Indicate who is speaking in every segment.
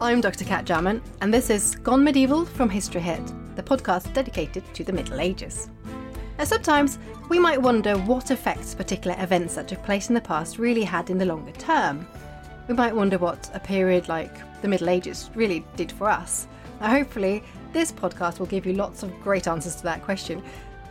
Speaker 1: I'm Dr. Cat Jarman, and this is Gone Medieval from History Hit, the podcast dedicated to the Middle Ages. Now, sometimes we might wonder what effects particular events that took place in the past really had in the longer term. We might wonder what a period like the Middle Ages really did for us. Now, hopefully, this podcast will give you lots of great answers to that question.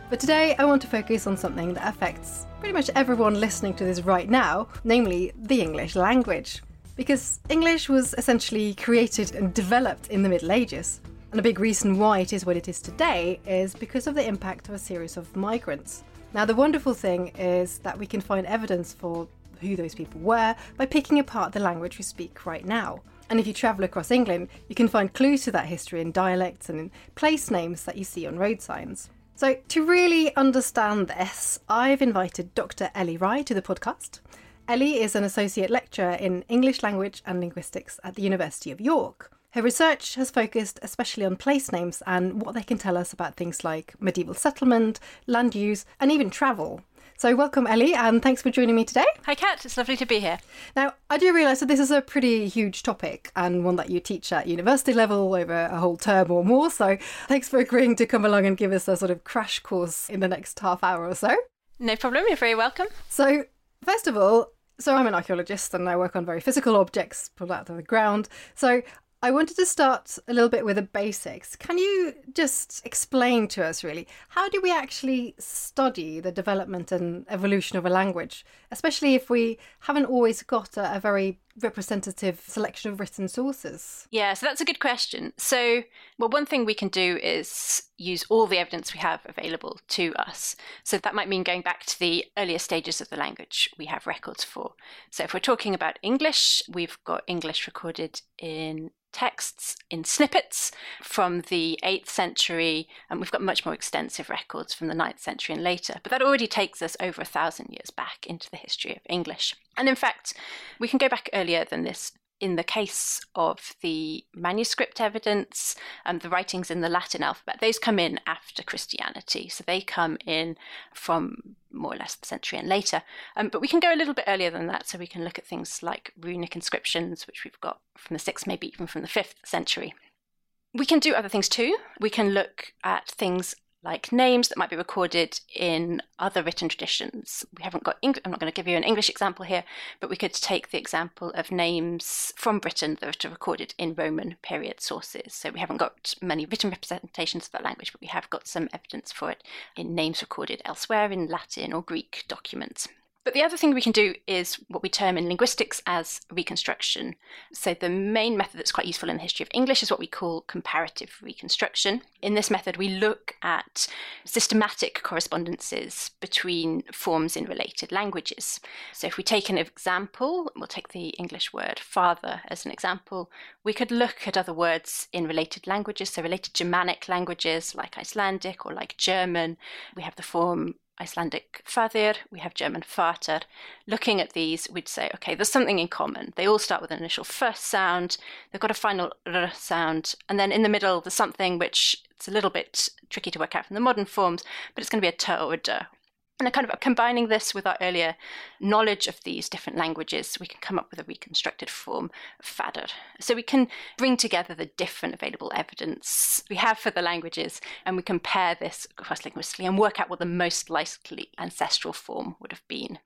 Speaker 1: But today, I want to focus on something that affects pretty much everyone listening to this right now, namely the English language. Because English was essentially created and developed in the Middle Ages. And a big reason why it is what it is today is because of the impact of a series of migrants. Now, the wonderful thing is that we can find evidence for who those people were by picking apart the language we speak right now. And if you travel across England, you can find clues to that history in dialects and in place names that you see on road signs. So, to really understand this, I've invited Dr. Ellie Rye to the podcast. Ellie is an associate lecturer in English language and linguistics at the University of York. Her research has focused especially on place names and what they can tell us about things like medieval settlement, land use, and even travel. So, welcome, Ellie, and thanks for joining me today.
Speaker 2: Hi, Cat. It's lovely to be here.
Speaker 1: Now, I do realise that this is a pretty huge topic and one that you teach at university level over a whole term or more. So, thanks for agreeing to come along and give us a sort of crash course in the next half hour or so.
Speaker 2: No problem. You're very welcome.
Speaker 1: So, first of all, so I'm an archaeologist and I work on very physical objects pulled out of the ground. So I wanted to start a little bit with the basics. Can you just explain to us, really, how do we actually study the development and evolution of a language, especially if we haven't always got a, a very representative selection of written sources?
Speaker 2: Yeah, so that's a good question. So, well, one thing we can do is use all the evidence we have available to us. So, that might mean going back to the earlier stages of the language we have records for. So, if we're talking about English, we've got English recorded in texts in snippets from the 8th century, and we've got much more extensive records from the 9th century and later. But that already takes us over a thousand years back into the history of English. And in fact, we can go back earlier than this in the case of the manuscript evidence and um, the writings in the Latin alphabet, those come in after Christianity. So they come in from more or less a century and later. Um, but we can go a little bit earlier than that. So we can look at things like runic inscriptions, which we've got from the 6th, maybe even from the 5th century. We can do other things too. We can look at things like names that might be recorded in other written traditions. We haven't got, I'm not going to give you an English example here, but we could take the example of names from Britain that are recorded in Roman period sources. So we haven't got many written representations of that language, but we have got some evidence for it in names recorded elsewhere in Latin or Greek documents. But the other thing we can do is what we term in linguistics as reconstruction. So, the main method that's quite useful in the history of English is what we call comparative reconstruction. In this method, we look at systematic correspondences between forms in related languages. So, if we take an example, we'll take the English word father as an example, we could look at other words in related languages, so related Germanic languages like Icelandic or like German. We have the form Icelandic fadir, we have German Vater. Looking at these, we'd say, okay, there's something in common. They all start with an initial first sound, they've got a final r sound, and then in the middle, there's something which it's a little bit tricky to work out from the modern forms, but it's going to be a t or a d and kind of uh, combining this with our earlier knowledge of these different languages, we can come up with a reconstructed form of Fader. So we can bring together the different available evidence we have for the languages and we compare this cross linguistically and work out what the most likely ancestral form would have been.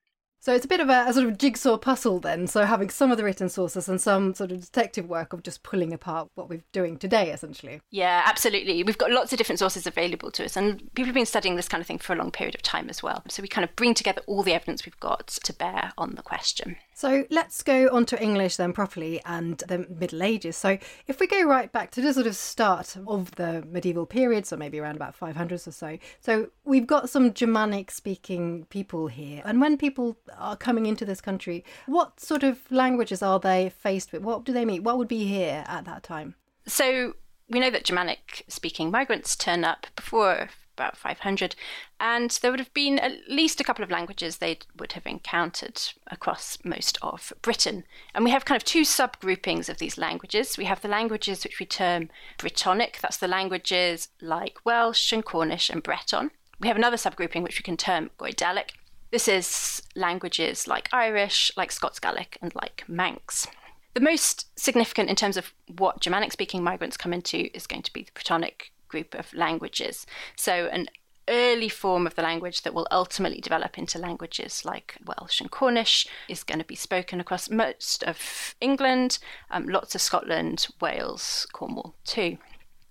Speaker 1: So it's a bit of a, a, sort of jigsaw puzzle then. So having some of the written sources and some sort of detective work of just pulling apart what we're doing today, essentially.
Speaker 2: Yeah, absolutely. We've got lots of different sources available to us, and people have been studying this kind of thing for a long period of time as well. So we kind of bring together all the evidence we've got to bear on the question.
Speaker 1: So let's go on to English then properly and the Middle Ages. So if we go right back to the sort of start of the medieval period, so maybe around about 500s or so, so we've got some Germanic speaking people here. And when people are coming into this country, what sort of languages are they faced with? What do they meet? What would be here at that time?
Speaker 2: So we know that Germanic speaking migrants turn up before about 500, and there would have been at least a couple of languages they would have encountered across most of Britain. And we have kind of two subgroupings of these languages. We have the languages which we term Brittonic, that's the languages like Welsh and Cornish and Breton. We have another subgrouping which we can term Goidelic. This is languages like Irish, like Scots Gaelic, and like Manx. The most significant in terms of what Germanic speaking migrants come into is going to be the Brittonic group of languages. So, an early form of the language that will ultimately develop into languages like Welsh and Cornish is going to be spoken across most of England, um, lots of Scotland, Wales, Cornwall too.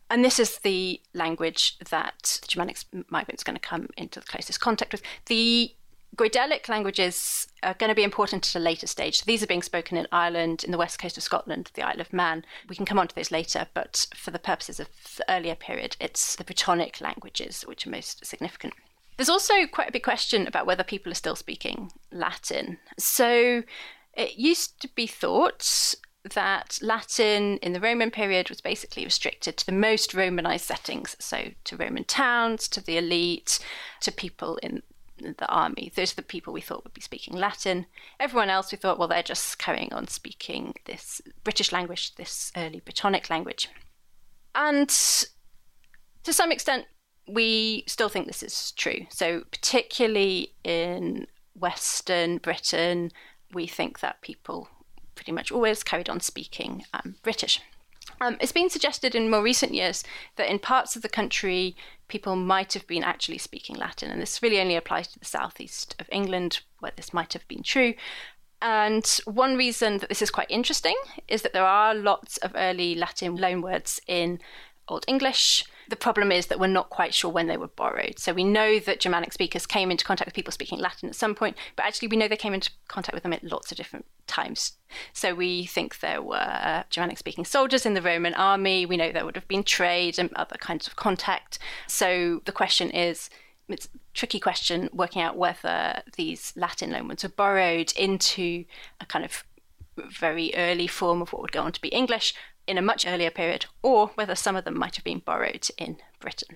Speaker 2: And this is the language that the Germanic migrants are going to come into the closest contact with. The Goidelic languages are going to be important at a later stage. So these are being spoken in Ireland, in the west coast of Scotland, the Isle of Man. We can come on to those later, but for the purposes of the earlier period, it's the Brittonic languages which are most significant. There's also quite a big question about whether people are still speaking Latin. So it used to be thought that Latin in the Roman period was basically restricted to the most Romanized settings, so to Roman towns, to the elite, to people in the army. Those are the people we thought would be speaking Latin. Everyone else we thought, well, they're just carrying on speaking this British language, this early Brittonic language. And to some extent, we still think this is true. So, particularly in Western Britain, we think that people pretty much always carried on speaking um, British. Um, it's been suggested in more recent years that in parts of the country, people might have been actually speaking Latin, and this really only applies to the southeast of England, where this might have been true. And one reason that this is quite interesting is that there are lots of early Latin loanwords in Old English. The problem is that we're not quite sure when they were borrowed. So we know that Germanic speakers came into contact with people speaking Latin at some point, but actually we know they came into contact with them at lots of different times. So we think there were uh, Germanic speaking soldiers in the Roman army. We know there would have been trade and other kinds of contact. So the question is, it's a tricky question working out whether these Latin loanwords were borrowed into a kind of very early form of what would go on to be English, in a much earlier period, or whether some of them might have been borrowed in Britain.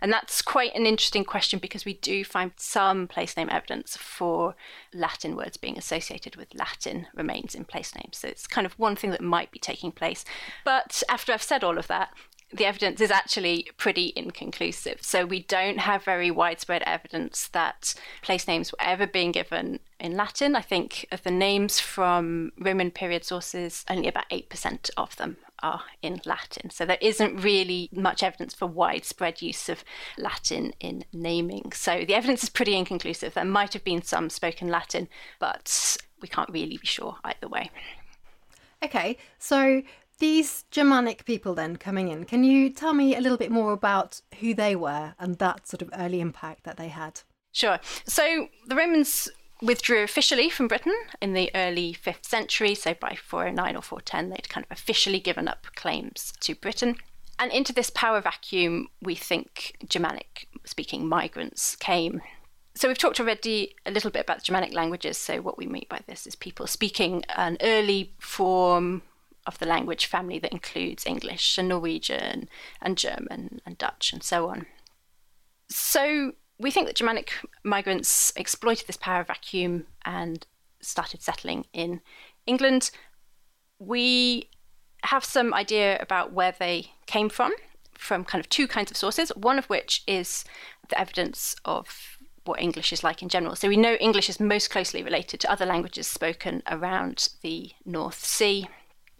Speaker 2: And that's quite an interesting question because we do find some place name evidence for Latin words being associated with Latin remains in place names. So it's kind of one thing that might be taking place. But after I've said all of that, the evidence is actually pretty inconclusive. So we don't have very widespread evidence that place names were ever being given in Latin. I think of the names from Roman period sources, only about 8% of them are in Latin. So there isn't really much evidence for widespread use of Latin in naming. So the evidence is pretty inconclusive. There might have been some spoken Latin, but we can't really be sure either way.
Speaker 1: Okay, so these Germanic people then coming in, can you tell me a little bit more about who they were and that sort of early impact that they had?
Speaker 2: Sure. So the Romans withdrew officially from Britain in the early 5th century, so by 409 or 410, they'd kind of officially given up claims to Britain. And into this power vacuum, we think Germanic speaking migrants came. So, we've talked already a little bit about the Germanic languages. So, what we mean by this is people speaking an early form of the language family that includes English and Norwegian and German and Dutch and so on. So we think that Germanic migrants exploited this power vacuum and started settling in England. We have some idea about where they came from, from kind of two kinds of sources, one of which is the evidence of what English is like in general. So we know English is most closely related to other languages spoken around the North Sea.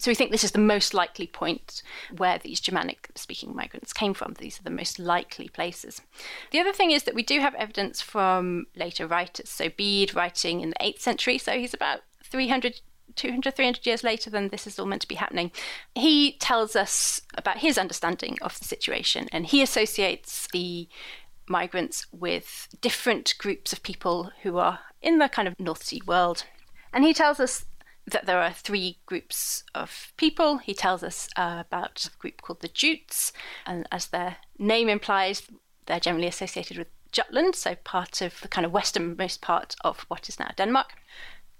Speaker 2: So we think this is the most likely point where these Germanic speaking migrants came from. These are the most likely places. The other thing is that we do have evidence from later writers. So Bede writing in the 8th century, so he's about 300 200, 300 years later than this is all meant to be happening. He tells us about his understanding of the situation and he associates the migrants with different groups of people who are in the kind of North Sea world. And he tells us that there are three groups of people. He tells us uh, about a group called the Jutes, and as their name implies, they're generally associated with Jutland, so part of the kind of westernmost part of what is now Denmark.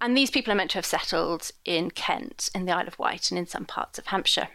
Speaker 2: And these people are meant to have settled in Kent, in the Isle of Wight, and in some parts of Hampshire.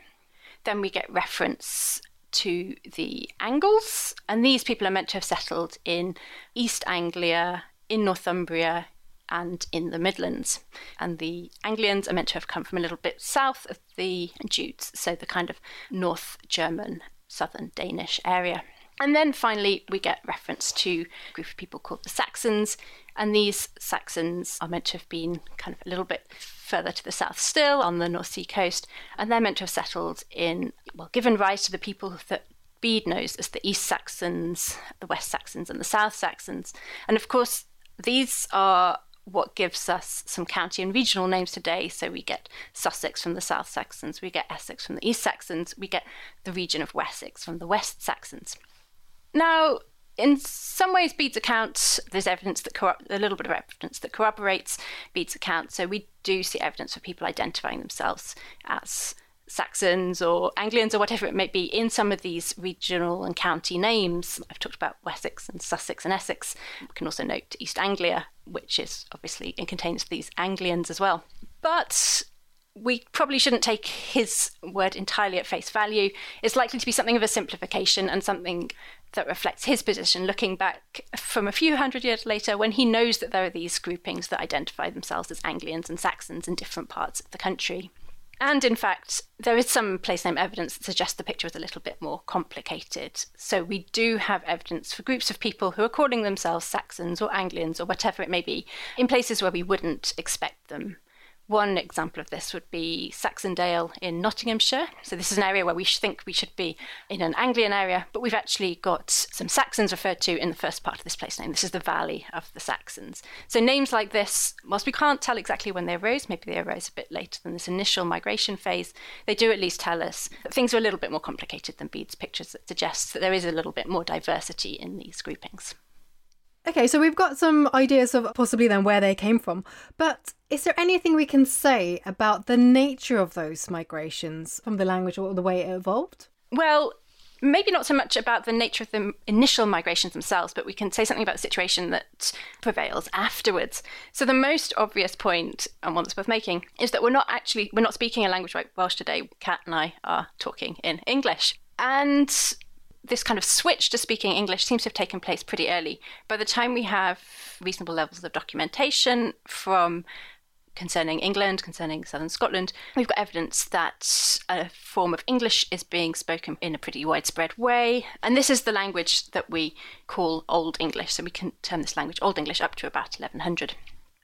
Speaker 2: Then we get reference to the Angles, and these people are meant to have settled in East Anglia, in Northumbria, and in the Midlands. And the Anglians are meant to have come from a little bit south of the Jutes, so the kind of North German, southern Danish area. And then finally, we get reference to a group of people called the Saxons. And these Saxons are meant to have been kind of a little bit further to the south still on the North Sea coast. And they're meant to have settled in, well, given rise to the people that Bede knows as the East Saxons, the West Saxons, and the South Saxons. And of course, these are what gives us some county and regional names today. So we get Sussex from the South Saxons, we get Essex from the East Saxons, we get the region of Wessex from the West Saxons. Now, in some ways, Bede's account, there's evidence that corro- a little bit of evidence that corroborates Bede's account. So we do see evidence of people identifying themselves as Saxons or Anglians or whatever it may be in some of these regional and county names. I've talked about Wessex and Sussex and Essex. We can also note East Anglia, which is obviously it contains these Anglians as well. But we probably shouldn't take his word entirely at face value. It's likely to be something of a simplification and something that reflects his position looking back from a few hundred years later when he knows that there are these groupings that identify themselves as Anglians and Saxons in different parts of the country. And in fact, there is some place name evidence that suggests the picture is a little bit more complicated. So we do have evidence for groups of people who are calling themselves Saxons or Anglians or whatever it may be in places where we wouldn't expect them one example of this would be Saxondale in Nottinghamshire. So, this is an area where we think we should be in an Anglian area, but we've actually got some Saxons referred to in the first part of this place name. This is the Valley of the Saxons. So, names like this, whilst we can't tell exactly when they arose, maybe they arose a bit later than this initial migration phase, they do at least tell us that things are a little bit more complicated than Bede's pictures that suggests that there is a little bit more diversity in these groupings.
Speaker 1: Okay, so we've got some ideas of possibly then where they came from, but is there anything we can say about the nature of those migrations from the language or the way it evolved?
Speaker 2: Well, maybe not so much about the nature of the initial migrations themselves, but we can say something about the situation that prevails afterwards. So the most obvious point, and one that's worth making, is that we're not actually we're not speaking a language like Welsh today. Cat and I are talking in English. And this kind of switch to speaking English seems to have taken place pretty early. By the time we have reasonable levels of documentation from concerning England, concerning southern Scotland, we've got evidence that a form of English is being spoken in a pretty widespread way. And this is the language that we call Old English. So we can term this language Old English up to about 1100.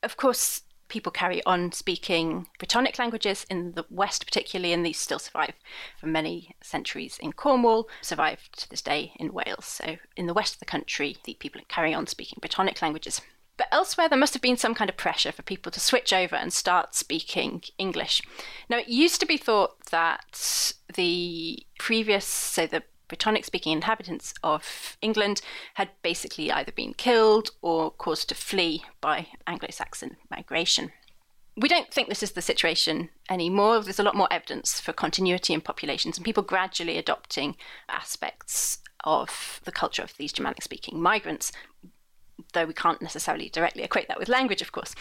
Speaker 2: Of course, people carry on speaking Brittonic languages in the West, particularly, and these still survive for many centuries in Cornwall, survive to this day in Wales. So, in the west of the country, the people carry on speaking Brittonic languages. But elsewhere, there must have been some kind of pressure for people to switch over and start speaking English. Now, it used to be thought that the previous, so the Brittonic speaking inhabitants of England had basically either been killed or caused to flee by Anglo Saxon migration. We don't think this is the situation anymore. There's a lot more evidence for continuity in populations and people gradually adopting aspects of the culture of these Germanic speaking migrants though we can't necessarily directly equate that with language, of course.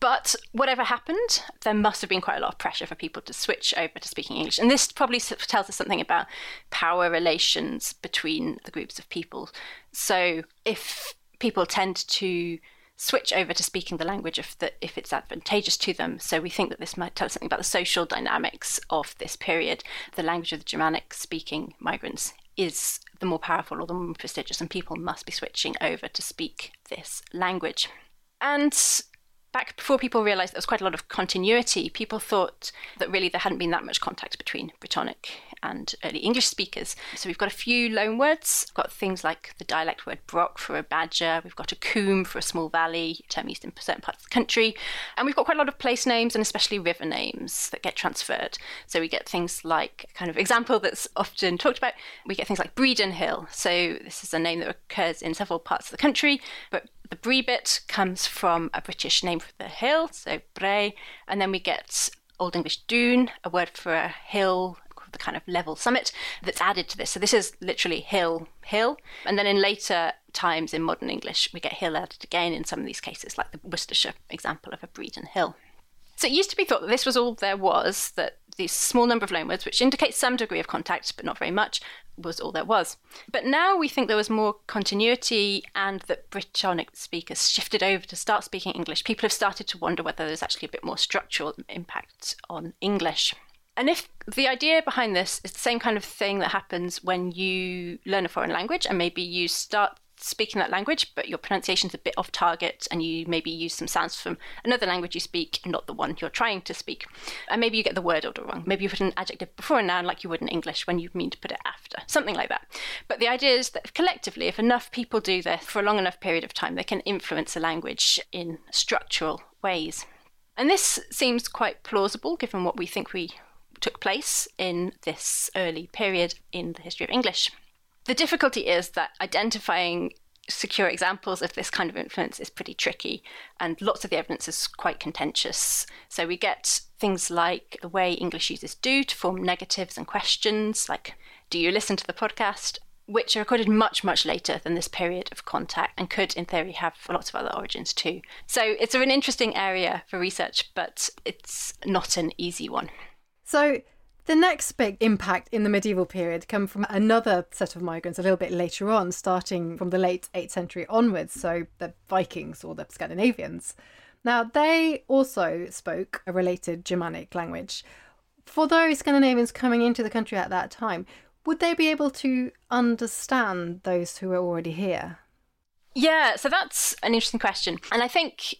Speaker 2: But whatever happened, there must have been quite a lot of pressure for people to switch over to speaking English. And this probably tells us something about power relations between the groups of people. So if people tend to switch over to speaking the language if, the, if it's advantageous to them. So we think that this might tell us something about the social dynamics of this period. The language of the Germanic speaking migrants is the more powerful or the more prestigious, and people must be switching over to speak this language. And back before people realised there was quite a lot of continuity, people thought that really there hadn't been that much contact between Brittonic and early English speakers. So we've got a few loan words. We've got things like the dialect word brock for a badger. We've got a coombe for a small valley, term used in certain parts of the country. And we've got quite a lot of place names and especially river names that get transferred. So we get things like kind of example that's often talked about. We get things like Bredon Hill. So this is a name that occurs in several parts of the country, but the Bree bit comes from a British name for the hill, so Bray, and then we get Old English dune, a word for a hill the kind of level summit that's added to this. So this is literally hill, hill. And then in later times in modern English, we get hill added again in some of these cases, like the Worcestershire example of a Bredon Hill. So it used to be thought that this was all there was, that this small number of loanwords, which indicates some degree of contact, but not very much, was all there was. But now we think there was more continuity and that Brittonic speakers shifted over to start speaking English. People have started to wonder whether there's actually a bit more structural impact on English. And if the idea behind this is the same kind of thing that happens when you learn a foreign language and maybe you start speaking that language, but your pronunciation's a bit off target, and you maybe use some sounds from another language you speak, not the one you're trying to speak. And maybe you get the word order wrong. Maybe you put an adjective before a noun like you would in English when you mean to put it after, something like that. But the idea is that collectively, if enough people do this for a long enough period of time, they can influence a language in structural ways. And this seems quite plausible given what we think we took place in this early period in the history of English. The difficulty is that identifying secure examples of this kind of influence is pretty tricky, and lots of the evidence is quite contentious. So we get things like the way English users do to form negatives and questions, like, do you listen to the podcast? Which are recorded much, much later than this period of contact and could, in theory, have lots of other origins too. So it's an interesting area for research, but it's not an easy one.
Speaker 1: So the next big impact in the medieval period come from another set of migrants a little bit later on, starting from the late 8th century onwards, so the Vikings or the Scandinavians. Now, they also spoke a related Germanic language. For those Scandinavians coming into the country at that time, would they be able to understand those who were already here?
Speaker 2: Yeah, so that's an interesting question. And I think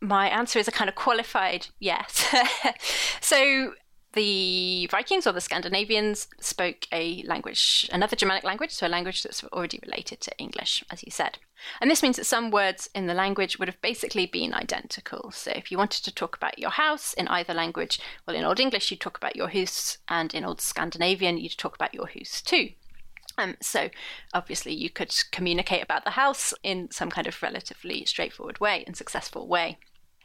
Speaker 2: my answer is a kind of qualified yes. so the Vikings or the Scandinavians spoke a language, another Germanic language, so a language that's already related to English, as you said. And this means that some words in the language would have basically been identical. So if you wanted to talk about your house in either language, well, in Old English, you'd talk about your hus, and in Old Scandinavian, you'd talk about your hus too. Um, so obviously, you could communicate about the house in some kind of relatively straightforward way and successful way.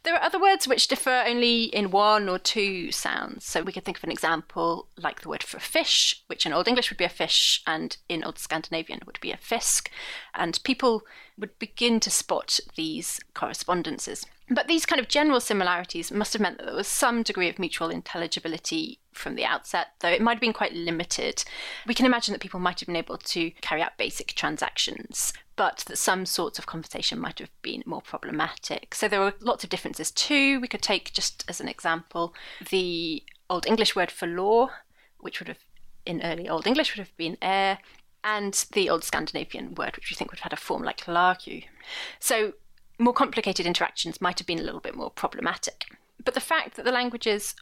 Speaker 2: There are other words which differ only in one or two sounds. So we could think of an example like the word for fish, which in Old English would be a fish and in Old Scandinavian would be a fisk. And people would begin to spot these correspondences. But these kind of general similarities must have meant that there was some degree of mutual intelligibility from the outset, though it might have been quite limited. We can imagine that people might have been able to carry out basic transactions, but that some sorts of conversation might have been more problematic. So there were lots of differences too. We could take, just as an example, the Old English word for law, which would have in early Old English would have been air, and the Old Scandinavian word, which we think would have had a form like largu. So more complicated interactions might have been a little bit more problematic. But the fact that the languages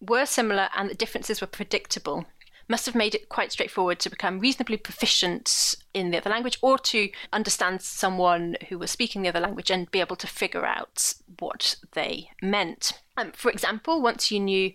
Speaker 2: were similar and the differences were predictable must have made it quite straightforward to become reasonably proficient in the other language or to understand someone who was speaking the other language and be able to figure out what they meant. Um, for example, once you knew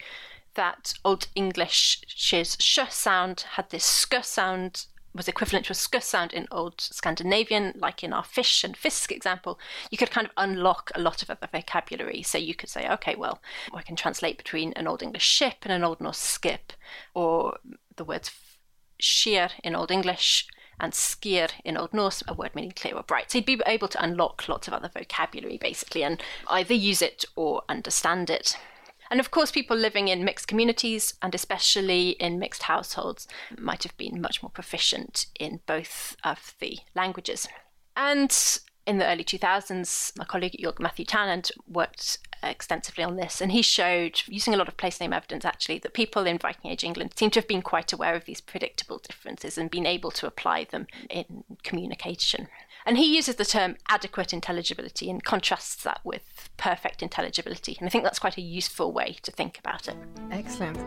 Speaker 2: that Old English's sh sound had this sk sound was equivalent to a sk sound in Old Scandinavian, like in our fish and fisk example, you could kind of unlock a lot of other vocabulary. So you could say, okay, well, I can translate between an Old English ship and an Old Norse skip, or the words sheer in Old English and skier in Old Norse, a word meaning clear or bright. So you'd be able to unlock lots of other vocabulary basically and either use it or understand it. And of course, people living in mixed communities and especially in mixed households might have been much more proficient in both of the languages. And in the early 2000s, my colleague at York, Matthew Townend worked extensively on this, and he showed, using a lot of place name evidence actually, that people in Viking Age England seem to have been quite aware of these predictable differences and been able to apply them in communication. And he uses the term adequate intelligibility and contrasts that with perfect intelligibility. And I think that's quite a useful way to think about it.
Speaker 1: Excellent.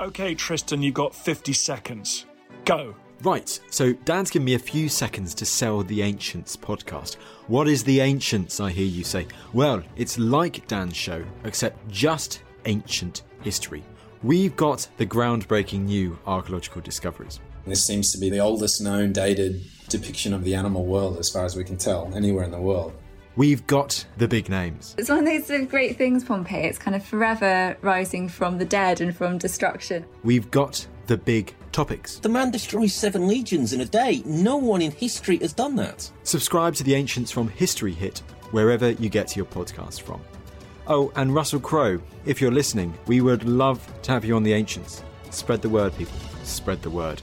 Speaker 3: Okay, Tristan, you've got 50 seconds. Go.
Speaker 4: Right, so Dan's given me a few seconds to sell the Ancients podcast. What is the Ancients, I hear you say? Well, it's like Dan's show, except just ancient history. We've got the groundbreaking new archaeological discoveries.
Speaker 5: This seems to be the oldest known dated depiction of the animal world, as far as we can tell, anywhere in the world.
Speaker 4: We've got the big names.
Speaker 5: It's one of those sort of great things, Pompeii. It's kind of forever rising from the dead and from destruction.
Speaker 4: We've got the big topics.
Speaker 6: The man destroys seven legions in a day. No one in history has done that.
Speaker 4: Subscribe to the Ancients from History Hit wherever you get your podcast from. Oh, and Russell Crowe, if you're listening, we would love to have you on the Ancients. Spread the word, people. Spread the word.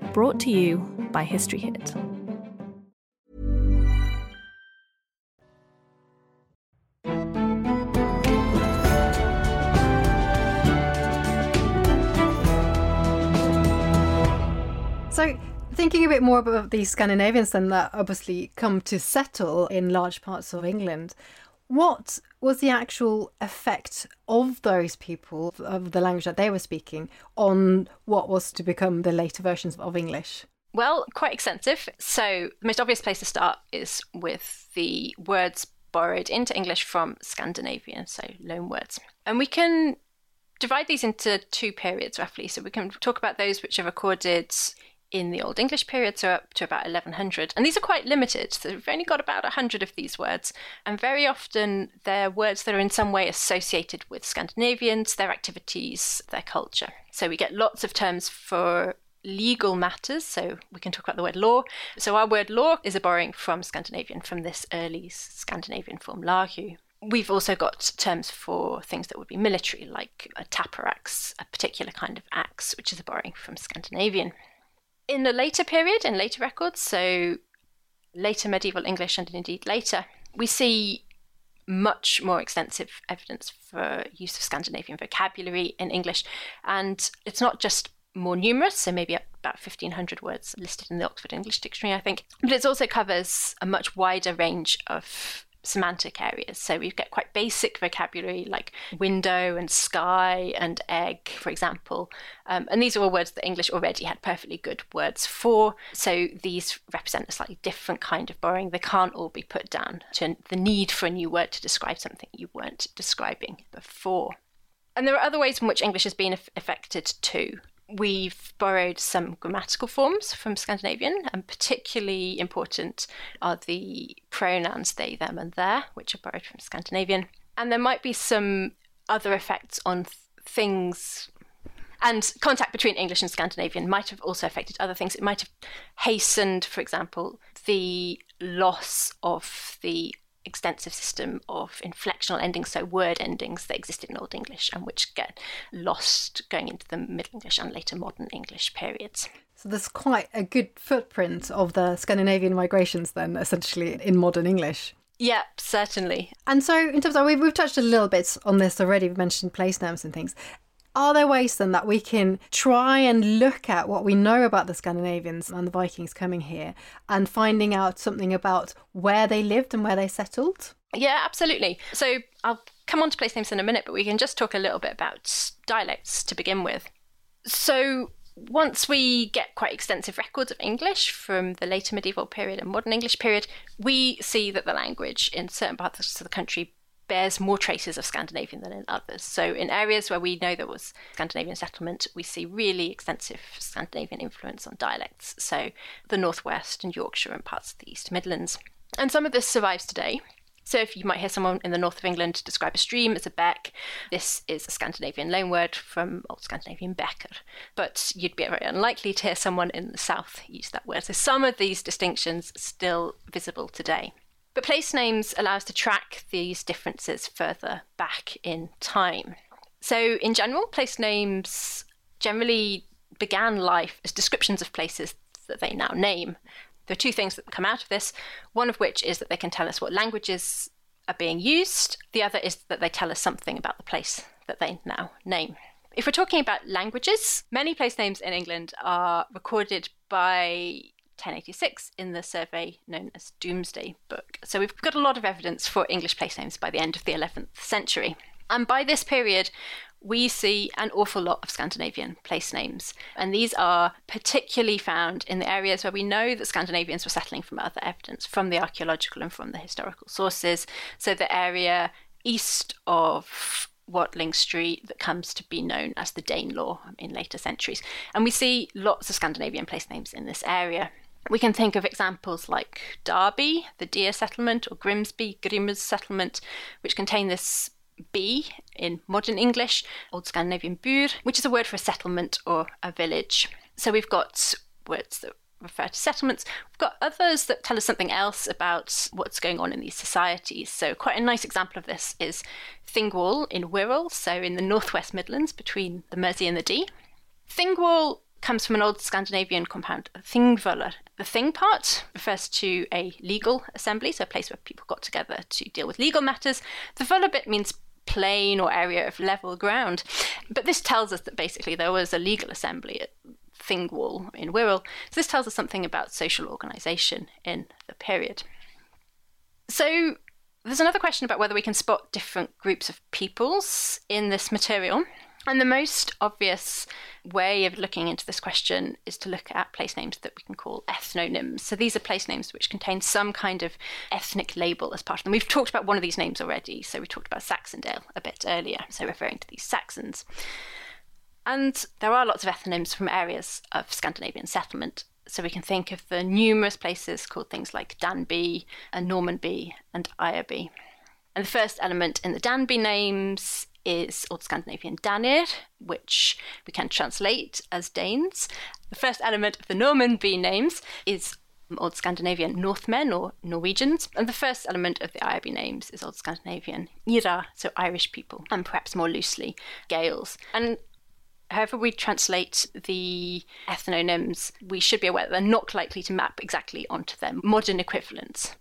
Speaker 7: Brought to you by History Hit.
Speaker 1: So, thinking a bit more about these Scandinavians then that obviously come to settle in large parts of England, what was the actual effect of those people, of the language that they were speaking, on what was to become the later versions of English?
Speaker 2: Well, quite extensive. So, the most obvious place to start is with the words borrowed into English from Scandinavian, so loan words. And we can divide these into two periods roughly. So, we can talk about those which are recorded in the Old English period, so up to about 1100. And these are quite limited. So we've only got about 100 of these words. And very often they're words that are in some way associated with Scandinavians, their activities, their culture. So we get lots of terms for legal matters. So we can talk about the word law. So our word law is a borrowing from Scandinavian, from this early Scandinavian form, lahu. We've also got terms for things that would be military, like a tapper axe, a particular kind of axe, which is a borrowing from Scandinavian. In the later period, in later records, so later medieval English and indeed later, we see much more extensive evidence for use of Scandinavian vocabulary in English. And it's not just more numerous, so maybe about 1,500 words listed in the Oxford English Dictionary, I think, but it also covers a much wider range of semantic areas. So we get quite basic vocabulary like window and sky and egg, for example. Um, and these are all words that English already had perfectly good words for. So these represent a slightly different kind of borrowing. They can't all be put down to the need for a new word to describe something you weren't describing before. And there are other ways in which English has been affected too. We've borrowed some grammatical forms from Scandinavian, and particularly important are the pronouns they, them, and their, which are borrowed from Scandinavian. And there might be some other effects on th- things. And contact between English and Scandinavian might have also affected other things. It might have hastened, for example, the loss of the extensive system of inflectional endings, so word endings that existed in Old English and which get lost going into the Middle English and later modern English periods.
Speaker 1: So there's quite a good footprint of the Scandinavian migrations then, essentially, in modern English.
Speaker 2: Yep, certainly.
Speaker 1: And so, in terms of, we've, we've touched a little bit on this already, we've mentioned place names and things. Are there ways then that we can try and look at what we know about the Scandinavians and the Vikings coming here and finding out something about where they lived and where they settled?
Speaker 2: Yeah, absolutely. So I'll come on to place names in a minute, but we can just talk a little bit about dialects to begin with. So once we get quite extensive records of English from the later medieval period and modern English period, we see that the language in certain parts of the country bears more traces of Scandinavian than in others. So, in areas where we know there was Scandinavian settlement, we see really extensive Scandinavian influence on dialects. So, the Northwest and Yorkshire and parts of the East Midlands. And some of this survives today. So, if you might hear someone in the north of England describe a stream as a beck, this is a Scandinavian loanword from Old Scandinavian becker. But you'd be very unlikely to hear someone in the south use that word. So, some of these distinctions still visible today. But place names allow us to track these differences further back in time. So, in general, place names generally began life as descriptions of places that they now name. There are two things that come out of this. One of which is that they can tell us what languages are being used, the other is that they tell us something about the place that they now name. If we're talking about languages, many place names in England are recorded by 1086 in the survey known as Domesday Book. So we've got a lot of evidence for English place names by the end of the 11th century. And by this period, we see an awful lot of Scandinavian place names. And these are particularly found in the areas where we know that Scandinavians were settling from other evidence, from the archaeological and from the historical sources. So the area east of Watling Street that comes to be known as the Danelaw in later centuries. And we see lots of Scandinavian place names in this area. We can think of examples like Derby, the Deer settlement, or Grimsby, Grimmer's settlement, which contain this B in modern English, Old Scandinavian bur, which is a word for a settlement or a village. So we've got words that refer to settlements. We've got others that tell us something else about what's going on in these societies. So, quite a nice example of this is Thingwall in Wirral, so in the northwest Midlands between the Mersey and the Dee. Thingwall comes from an old Scandinavian compound, Thingvellir. The thing part refers to a legal assembly, so a place where people got together to deal with legal matters. The Völler bit means plain or area of level ground. But this tells us that basically there was a legal assembly at Thingwall in Wirral. So this tells us something about social organisation in the period. So there's another question about whether we can spot different groups of peoples in this material. And the most obvious way of looking into this question is to look at place names that we can call ethnonyms. So these are place names which contain some kind of ethnic label as part of them. We've talked about one of these names already. So we talked about Saxondale a bit earlier, so referring to these Saxons. And there are lots of ethnonyms from areas of Scandinavian settlement. So we can think of the numerous places called things like Danby and Normanby and Ireby. And the first element in the Danby names is Old Scandinavian Danir, which we can translate as Danes. The first element of the Normanby names is Old Scandinavian Northmen or Norwegians, and the first element of the Ireby names is Old Scandinavian Ira, so Irish people, and perhaps more loosely Gaels. And however we translate the ethnonyms, we should be aware that they're not likely to map exactly onto their modern equivalents.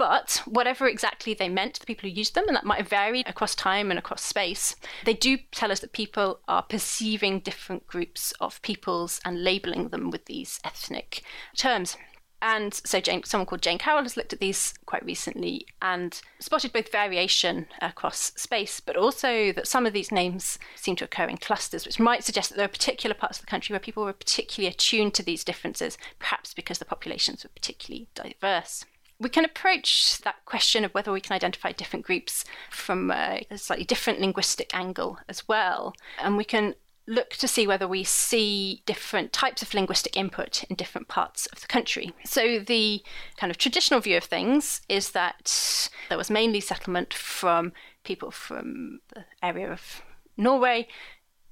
Speaker 2: But whatever exactly they meant the people who used them, and that might varied across time and across space, they do tell us that people are perceiving different groups of peoples and labeling them with these ethnic terms. And so, Jayne, someone called Jayne Carroll has looked at these quite recently and spotted both variation across space, but also that some of these names seem to occur in clusters, which might suggest that there are particular parts of the country where people were particularly attuned to these differences, perhaps because the populations were particularly diverse we can approach that question of whether we can identify different groups from uh, a, slightly different linguistic angle as well. And we can look to see whether we see different types of linguistic input in different parts of the country. So, the kind of traditional view of things is that there was mainly settlement from people from the area of Norway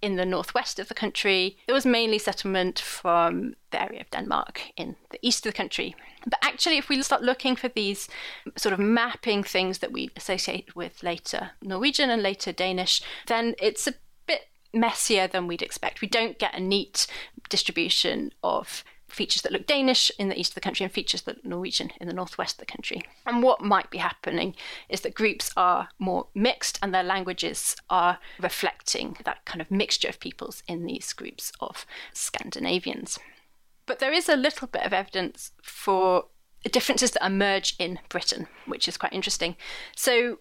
Speaker 2: in the northwest of the country. There was mainly settlement from the area of Denmark in the east of the country. But actually, if we start looking for these sort of mapping things that we associate with later Norwegian and later Danish, then it's a bit messier than we'd expect. We don't get a neat distribution of features that look Danish in the east of the country and features that Norwegian in the northwest of the country. And what might be happening is that groups are more mixed and their languages are reflecting that kind of mixture of peoples in these groups of Scandinavians. But there is a little bit of evidence for differences that emerge in Britain, which is quite interesting. So,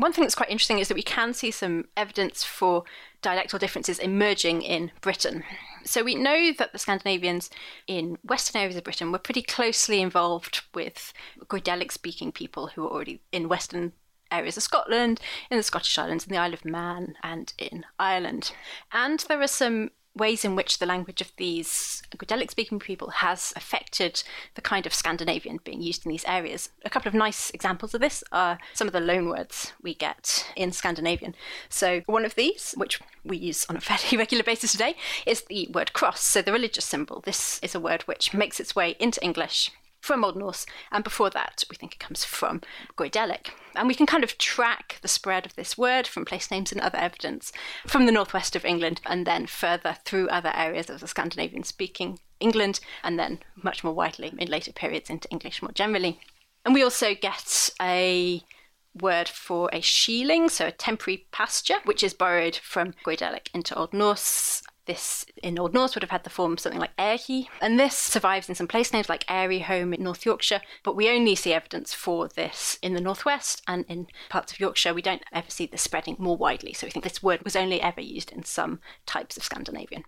Speaker 2: one thing that's quite interesting is that we can see some evidence for dialectal differences emerging in Britain. So we know that the Scandinavians in western areas of Britain were pretty closely involved with Goidelic speaking people who were already in western areas of Scotland, in the Scottish Islands, in the Isle of Man, and in Ireland. And there are some ways in which the language of these Goidelic speaking people has affected the kind of Scandinavian being used in these areas. A couple of nice examples of this are some of the loanwords we get in Scandinavian. So, one of these, which we use on a fairly regular basis today, is the word cross, so the religious symbol. This is a word which makes its way into English from Old Norse, and before that, we think it comes from Goidelic. And we can kind of track the spread of this word from place names and other evidence from the northwest of England and then further through other areas of the Scandinavian speaking England, and then much more widely in later periods into English more generally. And we also get a word for a shealing, so a temporary pasture, which is borrowed from Goidelic into Old Norse. This in Old Norse would have had the form of something like Erhi, and this survives in some place names like Airyholme in North Yorkshire, but we only see evidence for this in the Northwest and in parts of Yorkshire. We don't ever see this spreading more widely, so we think this word was only ever used in some types of Scandinavian.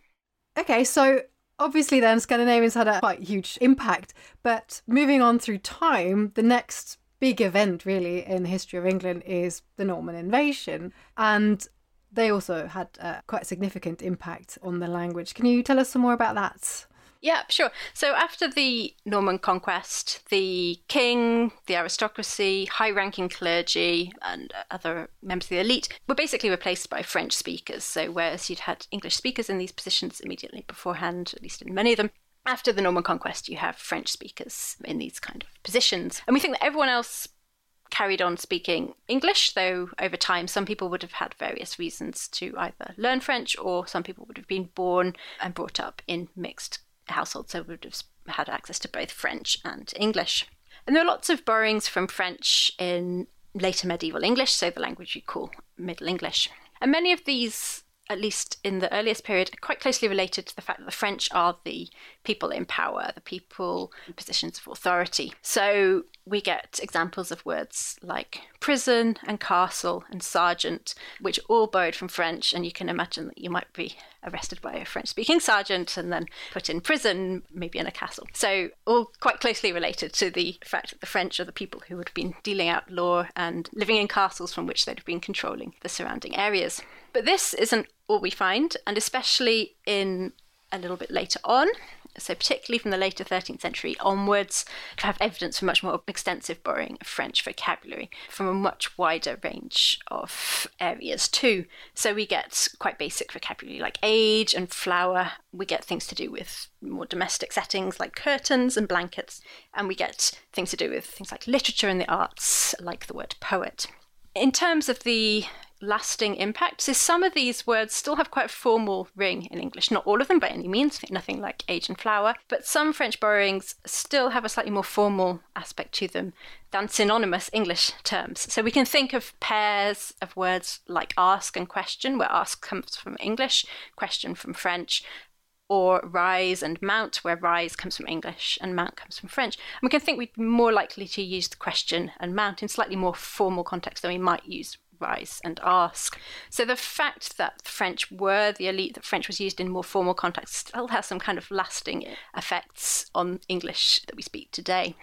Speaker 1: Okay, so obviously then Scandinavians had a quite huge impact, but moving on through time, the next big event really in the history of England is the Norman invasion. And they also had uh, a quite significant impact on the language. Can you tell us some more about that?
Speaker 2: Yeah, sure. So after the Norman conquest, the king, the aristocracy, high ranking clergy, and other members of the elite were basically replaced by French speakers. So whereas you'd had English speakers in these positions immediately beforehand, at least in many of them, after the Norman conquest, you have French speakers in these kind of positions. And we think that everyone else carried on speaking English, though over time some people would have had various reasons to either learn French or some people would have been born and brought up in mixed households, so would have had access to both French and English. And there are lots of borrowings from French in later medieval English, so the language you call Middle English. And many of these at least in the earliest period, quite closely related to the fact that the French are the people in power, the people in positions of authority. So we get examples of words like prison and castle and sergeant, which all borrowed from French. And you can imagine that you might be arrested by a French speaking sergeant and then put in prison, maybe in a castle. So, all quite closely related to the fact that the French are the people who would have been dealing out law and living in castles from which they'd have been controlling the surrounding areas. But this isn't all we find, and especially in a little bit later on, so particularly from the later 13th century onwards, to have evidence for much more extensive borrowing of French vocabulary from a much wider range of areas too. So we get quite basic vocabulary like age and flower. We get things to do with more domestic settings like curtains and blankets, and we get things to do with things like literature and the arts, like the word poet. In terms of the lasting impact. So some of these words still have quite a formal ring in English. Not all of them by any means, nothing like age and flower, but some French borrowings still have a slightly more formal aspect to them than synonymous English terms. So we can think of pairs of words like ask and question, where ask comes from English, question from French, or rise and mount, where rise comes from English and mount comes from French. And we can think we'd be more likely to use the question and mount in slightly more formal context than we might use rise and ask. So the fact that French were the elite, that French was used in more formal contexts, still has some kind of lasting effects on English that we speak today.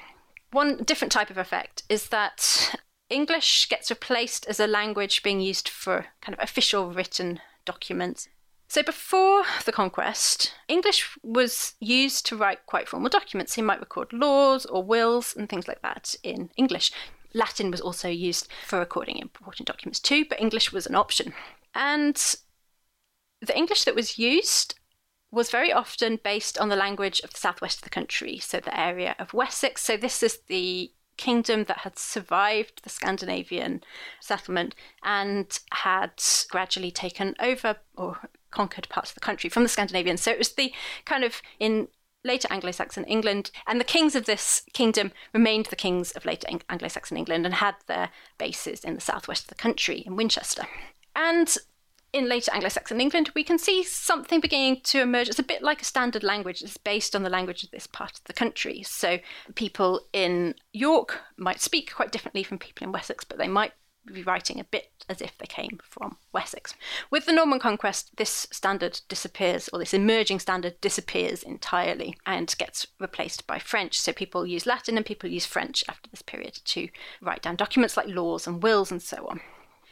Speaker 2: One different type of effect is that English gets replaced as a language being used for kind of official written documents. So before the conquest, English was used to write quite formal documents. You might record laws or wills and things like that in English. Latin was also used for recording important documents too, but English was an option. And the English that was used was very often based on the language of the southwest of the country, so the area of Wessex. So this is the kingdom that had survived the Scandinavian settlement and had gradually taken over or conquered parts of the country from the Scandinavians. So it was the kind of in later Anglo Saxon England, and the kings of this kingdom remained the kings of later Anglo Saxon England and had their bases in the southwest of the country, in Winchester. And in later Anglo Saxon England, we can see something beginning to emerge. It's a bit like a standard language. It's based on the language of this part of the country. So people in York might speak quite differently from people in Wessex, but they might be writing a bit as if they came from Wessex. With the Norman conquest, this standard disappears, or this emerging standard disappears entirely and gets replaced by French. So people use Latin and people use French after this period to write down documents like laws and wills and so on.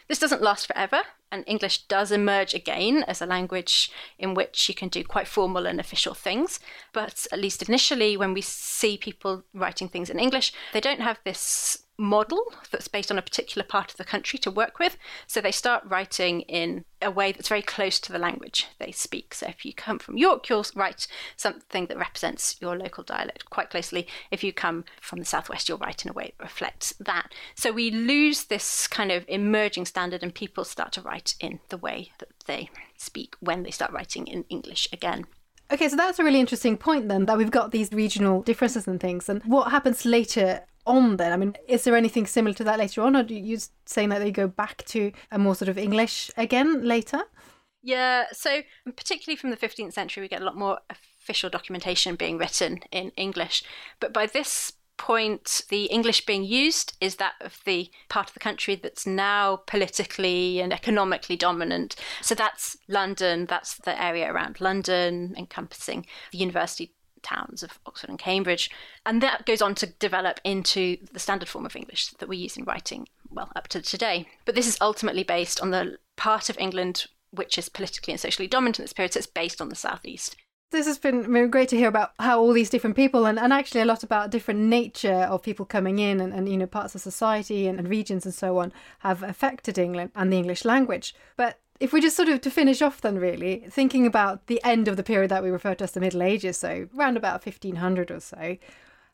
Speaker 2: This doesn't last forever, and English does emerge again as a language in which you can do quite formal and official things. But at least initially, when we see people writing things in English, they don't have this model that's based on a particular part of the country to work with. So they start writing in a way that's very close to the language they speak. So if you come from York, you'll write something that represents your local dialect quite closely. If you come from the southwest, you'll write in a way that reflects that. So we lose this kind of emerging standard, and people start to write in the way that they speak when they start writing in English again.
Speaker 1: Okay, so that's a really interesting point then that we've got these regional differences and things. And what happens later on then? I mean, is there anything similar to that later on, or do you saying that they go back to a more sort of English again later?
Speaker 2: Yeah, so particularly from the 15th century, we get a lot more official documentation being written in English. But by this point, the English being used is that of the part of the country that's now politically and economically dominant. So that's London, that's the area around London, encompassing the university towns of Oxford and Cambridge. And that goes on to develop into the standard form of English that we use in writing, well, up to today. But this is ultimately based on the part of England which is politically and socially dominant in this period, so it's based on the southeast.
Speaker 1: This has been great to hear about how all these different people and, and actually a lot about different nature of people coming in and, and you know parts of society and, and regions and so on have affected England and the English language. But if we just sort of to finish off then really thinking about the end of the period that we refer to as the middle ages so around about 1500 or so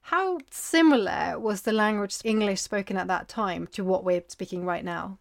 Speaker 1: how similar was the language english spoken at that time to what we're speaking right now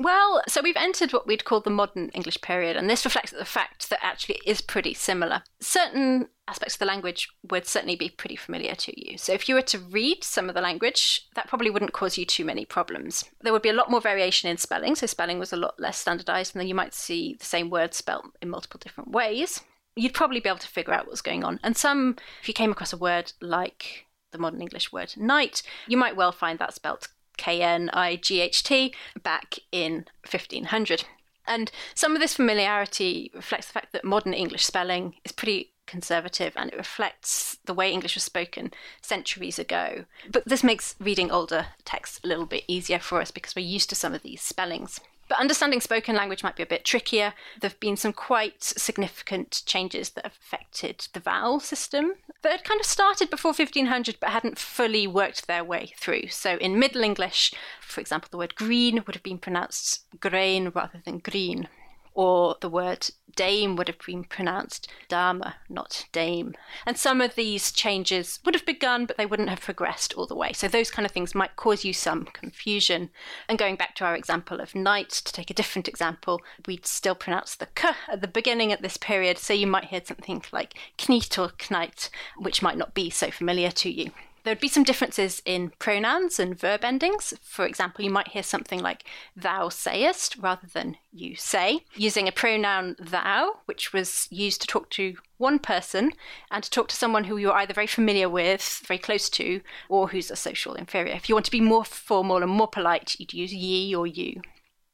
Speaker 2: well, so we've entered what we'd call the modern English period, and this reflects the fact that actually is pretty similar. Certain aspects of the language would certainly be pretty familiar to you. So if you were to read some of the language, that probably wouldn't cause you too many problems. There would be a lot more variation in spelling, so spelling was a lot less standardized, and then you might see the same word spelled in multiple different ways. You'd probably be able to figure out what's going on. And some, if you came across a word like the modern English word night, you might well find that spelt K N I G H T back in 1500. And some of this familiarity reflects the fact that modern English spelling is pretty conservative and it reflects the way English was spoken centuries ago. But this makes reading older texts a little bit easier for us because we're used to some of these spellings. But understanding spoken language might be a bit trickier. There have been some quite significant changes that have affected the vowel system that had kind of started before 1500 but hadn't fully worked their way through. So in Middle English, for example, the word green would have been pronounced grain rather than green or the word dame would have been pronounced dama, not dame. And some of these changes would have begun, but they wouldn't have progressed all the way. So those kind of things might cause you some confusion. And going back to our example of night, to take a different example, we'd still pronounce the k at the beginning at this period, so you might hear something like kniet or knite, which might not be so familiar to you. There would be some differences in pronouns and verb endings. For example, you might hear something like thou sayest rather than you say, using a pronoun thou, which was used to talk to one person and to talk to someone who you're either very familiar with, very close to, or who's a social inferior. If you want to be more formal and more polite, you'd use ye or you.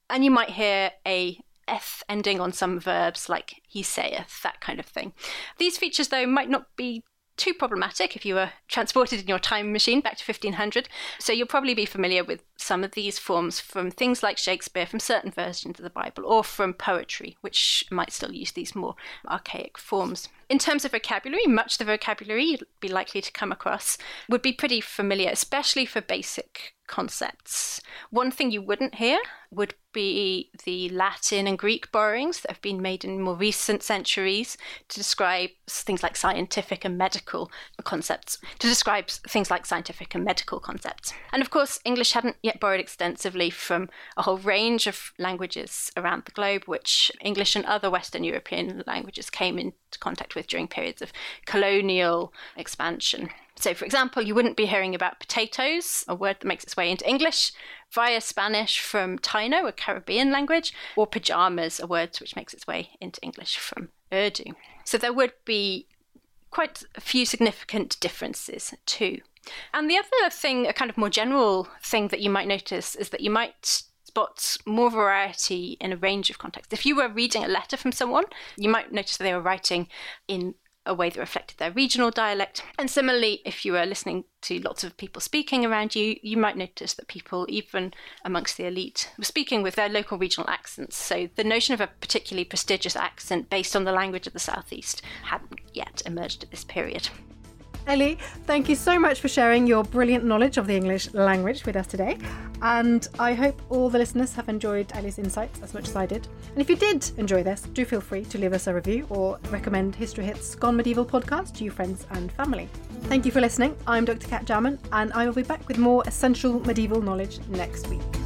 Speaker 2: And you might hear a ending on some verbs like he saith, that kind of thing. These features, though, might not be too problematic if you were transported in your time machine back to 1500. So you'll probably be familiar with some of these forms from things like Shakespeare, from certain versions of the Bible, or from poetry, which might still use these more archaic forms. In terms of vocabulary, much of the vocabulary you'd be likely to come across would be pretty familiar, especially for basic concepts. One thing you wouldn't hear would be the Latin and Greek borrowings that have been made in more recent centuries to describe things like scientific and medical concepts, to describe things like scientific and medical concepts. And of course, English hadn't yet borrowed extensively from a whole range of languages around the globe, which English and other Western European languages came into contact with during periods of colonial expansion. So, for example, you wouldn't be hearing about potatoes, a word that makes its way into English, via Spanish from Taino, a Caribbean language, or pajamas, a word which makes its way into English from Urdu. So, there would be quite a few significant differences too. And the other thing, a kind of more general thing that you might notice, is that you might spot more variety in a range of contexts. If you were reading a letter from someone, you might notice that they were writing in a way that reflected their regional dialect. And similarly, if you were listening to lots of people speaking around you, you might notice that people, even amongst the elite, were speaking with their local regional accents. So the notion of a particularly prestigious accent based on the language of the Southeast hadn't yet emerged at this period.
Speaker 1: Ellie, thank you so much for sharing your brilliant knowledge of the English language with us today. And I hope all the listeners have enjoyed Ellie's insights as much as I did. And if you did enjoy this, do feel free to leave us a review or recommend History Hits Gone Medieval podcast to your friends and family. Thank you for listening. I'm Dr. Cat Jarman, and I will be back with more essential medieval knowledge next week.